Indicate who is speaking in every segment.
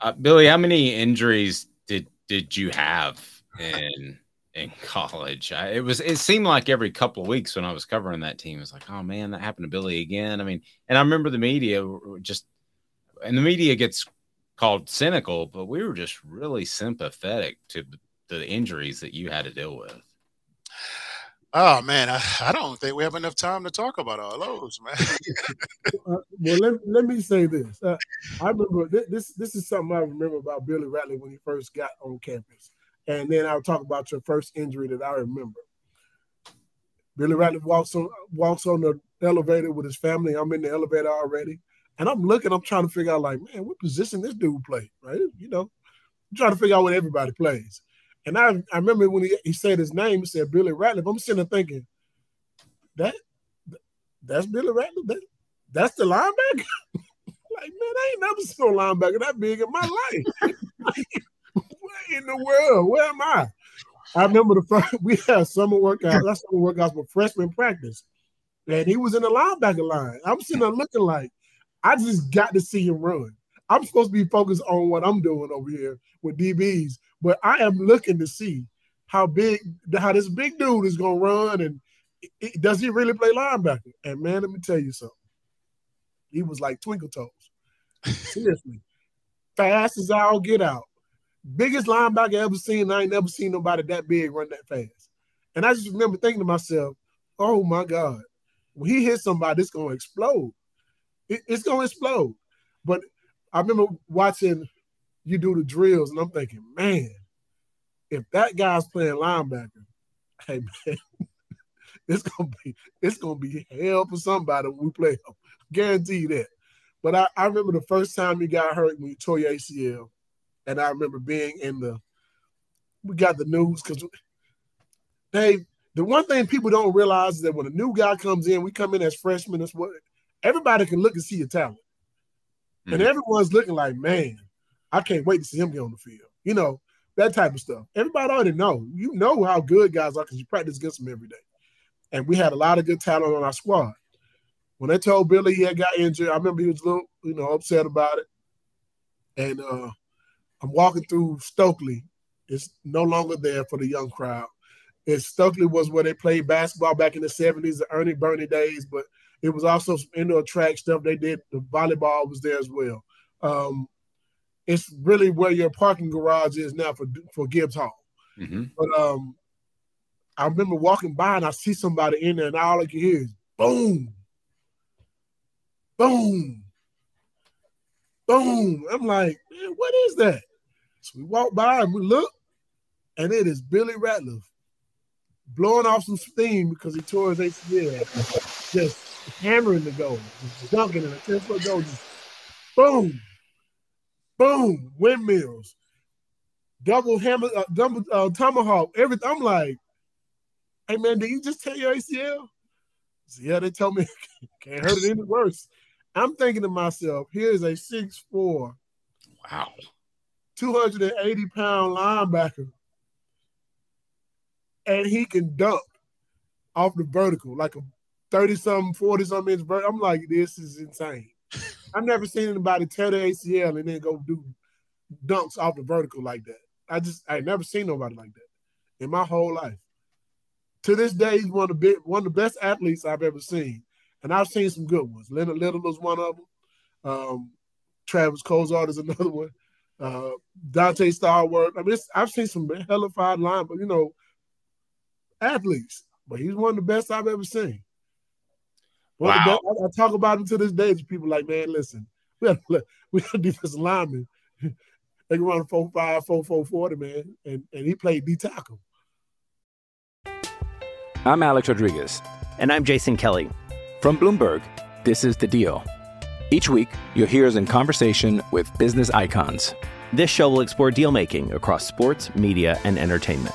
Speaker 1: Uh, Billy, how many injuries did did you have in in college? I, it was it seemed like every couple of weeks when I was covering that team, it was like, oh man, that happened to Billy again. I mean, and I remember the media just, and the media gets called cynical, but we were just really sympathetic to the, the injuries that you had to deal with.
Speaker 2: Oh man, I, I don't think we have enough time to talk about all those, man.
Speaker 3: Uh, well, let, let me say this. Uh, I remember th- this. This is something I remember about Billy Ratliff when he first got on campus, and then I'll talk about your first injury that I remember. Billy Ratliff walks on walks on the elevator with his family. I'm in the elevator already, and I'm looking. I'm trying to figure out like, man, what position this dude play? Right? You know, I'm trying to figure out what everybody plays. And I I remember when he, he said his name, he said Billy Ratliff. I'm sitting there thinking, that that's Billy Ratliff. That, that's the linebacker. like, man, I ain't never seen no linebacker that big in my life. Where in the world? Where am I? I remember the first we had summer workouts. That's summer workouts for freshman practice, and he was in the linebacker line. I'm sitting there looking like I just got to see him run. I'm supposed to be focused on what I'm doing over here with DBs, but I am looking to see how big, how this big dude is gonna run, and it- it- does he really play linebacker? And man, let me tell you something. He was like twinkle toes. Seriously, fast as I'll get out. Biggest linebacker I ever seen. I ain't never seen nobody that big run that fast. And I just remember thinking to myself, "Oh my God, when he hits somebody, it's gonna explode. It- it's gonna explode." But I remember watching you do the drills, and I'm thinking, man, if that guy's playing linebacker, hey man, it's gonna be it's gonna be hell for somebody when we play him. Guarantee that. But I, I remember the first time you got hurt when you tore your ACL, and I remember being in the we got the news because they the one thing people don't realize is that when a new guy comes in, we come in as freshmen, that's what everybody can look and see your talent. And mm-hmm. everyone's looking like, man, I can't wait to see him get on the field. You know, that type of stuff. Everybody already know. You know how good guys are because you practice against them every day. And we had a lot of good talent on our squad. When they told Billy he had got injured, I remember he was a little, you know, upset about it. And uh, I'm walking through Stokely. It's no longer there for the young crowd. It Stokely was where they played basketball back in the 70s, the Ernie Bernie days, but it was also some indoor track stuff they did. The volleyball was there as well. Um, it's really where your parking garage is now for for Gibbs Hall. But um, I remember walking by and I see somebody in there, and all I can hear is boom, boom, boom. I'm like, man, what is that? So we walk by and we look, and it is Billy Ratliff blowing off some steam because he tore his ACL, just hammering the goal, just dunking in a 10 foot goal, just boom, boom, windmills, double hammer, uh, double uh, tomahawk, everything. I'm like, hey man, did you just tear your ACL? So, yeah, they told me can't hurt it any worse. I'm thinking to myself, here's a six four
Speaker 1: Wow.
Speaker 3: 280 pound linebacker. And he can dunk off the vertical like a 30 something, 40 something inch vertical. I'm like, this is insane. I've never seen anybody tear the ACL and then go do dunks off the vertical like that. I just I never seen nobody like that in my whole life. To this day, he's one of the big, one of the best athletes I've ever seen, and I've seen some good ones. Leonard Little was one of them. Um, Travis Cozart is another one. Uh, Donté Stallworth. I mean, I've seen some hellified line, but you know, athletes. But he's one of the best I've ever seen. One wow. Best, I, I, talk about him to this day to people like, man, listen, we have we have defensive linemen. they can run four five, four four forty, man, and and he played D tackle.
Speaker 4: I'm Alex Rodriguez,
Speaker 5: and I'm Jason Kelly
Speaker 4: from Bloomberg. This is the Deal. Each week, you'll hear us in conversation with business icons.
Speaker 5: This show will explore deal making across sports, media, and entertainment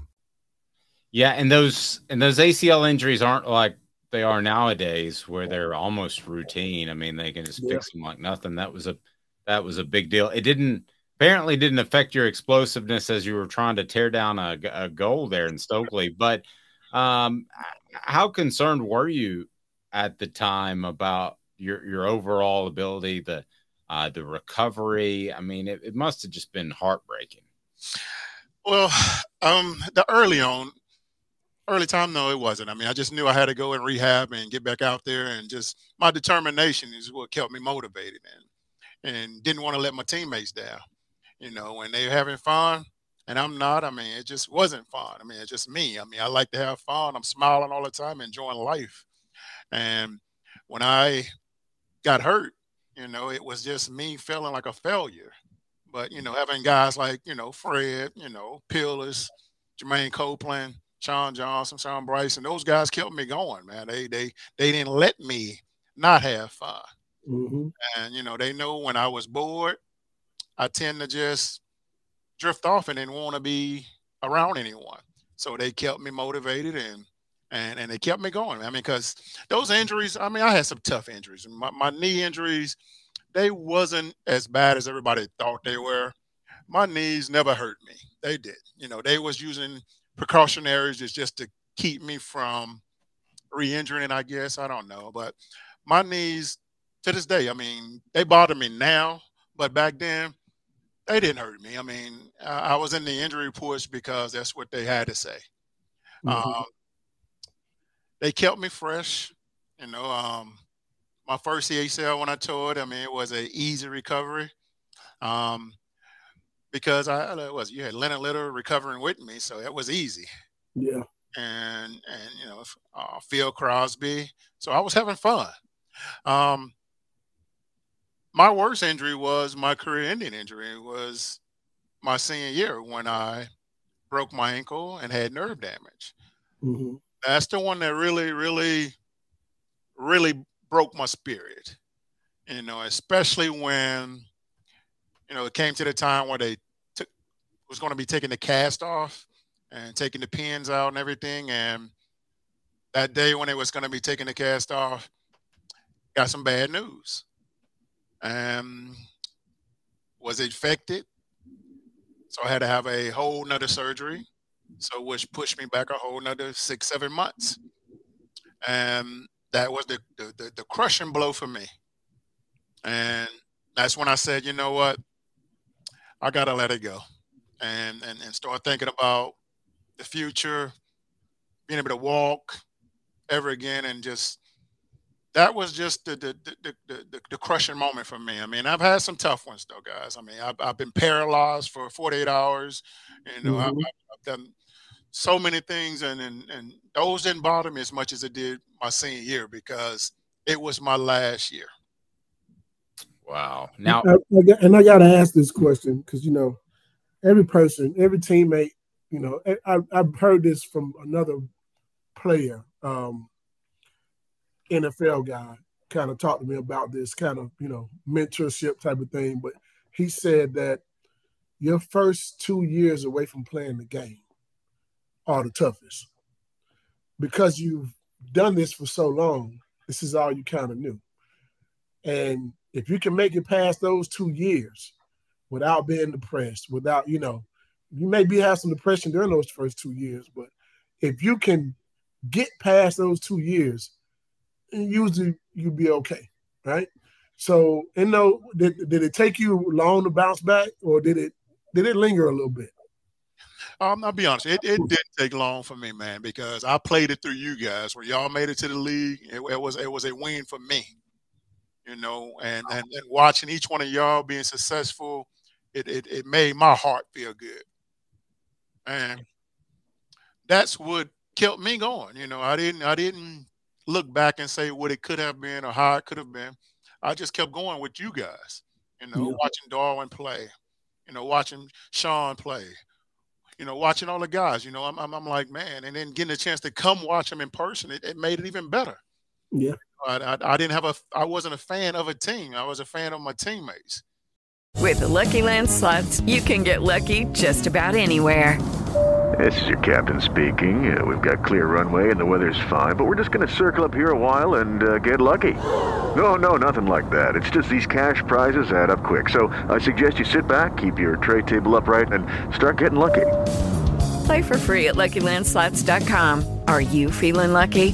Speaker 1: Yeah, and those and those ACL injuries aren't like they are nowadays, where they're almost routine. I mean, they can just yeah. fix them like nothing. That was a that was a big deal. It didn't apparently didn't affect your explosiveness as you were trying to tear down a, a goal there in Stokely. But um, how concerned were you at the time about your your overall ability, the uh, the recovery? I mean, it, it must have just been heartbreaking.
Speaker 2: Well, um, the early on, early time, no, it wasn't. I mean, I just knew I had to go and rehab and get back out there, and just my determination is what kept me motivated and and didn't want to let my teammates down. You know, when they're having fun and I'm not, I mean, it just wasn't fun. I mean, it's just me. I mean, I like to have fun. I'm smiling all the time, enjoying life. And when I got hurt, you know, it was just me feeling like a failure. But, you know, having guys like, you know, Fred, you know, Peerless, Jeremaine Copeland, Sean Johnson, Shawn Bryson, those guys kept me going, man. They they they didn't let me not have fun. Mm-hmm. And you know, they know when I was bored, I tend to just drift off and didn't want to be around anyone. So they kept me motivated and and and they kept me going. I mean, because those injuries, I mean, I had some tough injuries. My my knee injuries, they wasn't as bad as everybody thought they were. My knees never hurt me. They did. You know, they was using precautionaries is just to keep me from re-injuring it, I guess. I don't know. But my knees to this day, I mean, they bother me now, but back then they didn't hurt me. I mean, I was in the injury reports because that's what they had to say. Mm-hmm. Um, they kept me fresh. You know, um, my first ACL when I tore it, I mean, it was an easy recovery. Um, because I, was you had Leonard Little recovering with me, so it was easy.
Speaker 3: Yeah.
Speaker 2: And and you know uh, Phil Crosby, so I was having fun. Um, my worst injury was my career-ending injury. Was my senior year when I broke my ankle and had nerve damage. Mm-hmm. That's the one that really, really, really broke my spirit. You know, especially when you know, it came to the time where they took was going to be taking the cast off and taking the pins out and everything. And that day when it was going to be taking the cast off, got some bad news. and was infected. So I had to have a whole nother surgery. So which pushed me back a whole nother six, seven months. And that was the, the, the, the crushing blow for me. And that's when I said, you know what? I gotta let it go. And and, and start thinking about the future, being able to walk ever again and just that was just the the, the the, the, the, crushing moment for me. I mean, I've had some tough ones though, guys. I mean, I've, I've been paralyzed for 48 hours. You know, mm-hmm. I've, I've, done so many things, and, and and those didn't bother me as much as it did my senior year because it was my last year.
Speaker 1: Wow. Now,
Speaker 3: and I got to ask this question because you know, every person, every teammate, you know, I, I've heard this from another player. Um, NFL guy kind of talked to me about this kind of, you know, mentorship type of thing. But he said that your first two years away from playing the game are the toughest because you've done this for so long. This is all you kind of knew. And if you can make it past those two years without being depressed, without, you know, you maybe have some depression during those first two years, but if you can get past those two years usually you'll be okay, right? So, you know, did, did it take you long to bounce back, or did it did it linger a little bit?
Speaker 2: Um, I'll be honest, it, it didn't take long for me, man, because I played it through you guys. When y'all made it to the league, it, it was it was a win for me, you know, and, and and watching each one of y'all being successful, it it, it made my heart feel good, and that's what kept me going. You know, I didn't I didn't look back and say what it could have been or how it could have been. I just kept going with you guys, you know, yeah. watching Darwin play, you know, watching Sean play, you know, watching all the guys, you know, I'm, I'm, I'm like, man, and then getting a chance to come watch them in person, it, it made it even better.
Speaker 3: Yeah.
Speaker 2: I, I, I didn't have a, I wasn't a fan of a team. I was a fan of my teammates.
Speaker 6: With the Lucky Land slots, you can get lucky just about anywhere.
Speaker 7: This is your captain speaking. Uh, we've got clear runway and the weather's fine, but we're just going to circle up here a while and uh, get lucky. No, no, nothing like that. It's just these cash prizes add up quick. So I suggest you sit back, keep your tray table upright, and start getting lucky.
Speaker 6: Play for free at LuckyLandSlots.com. Are you feeling lucky?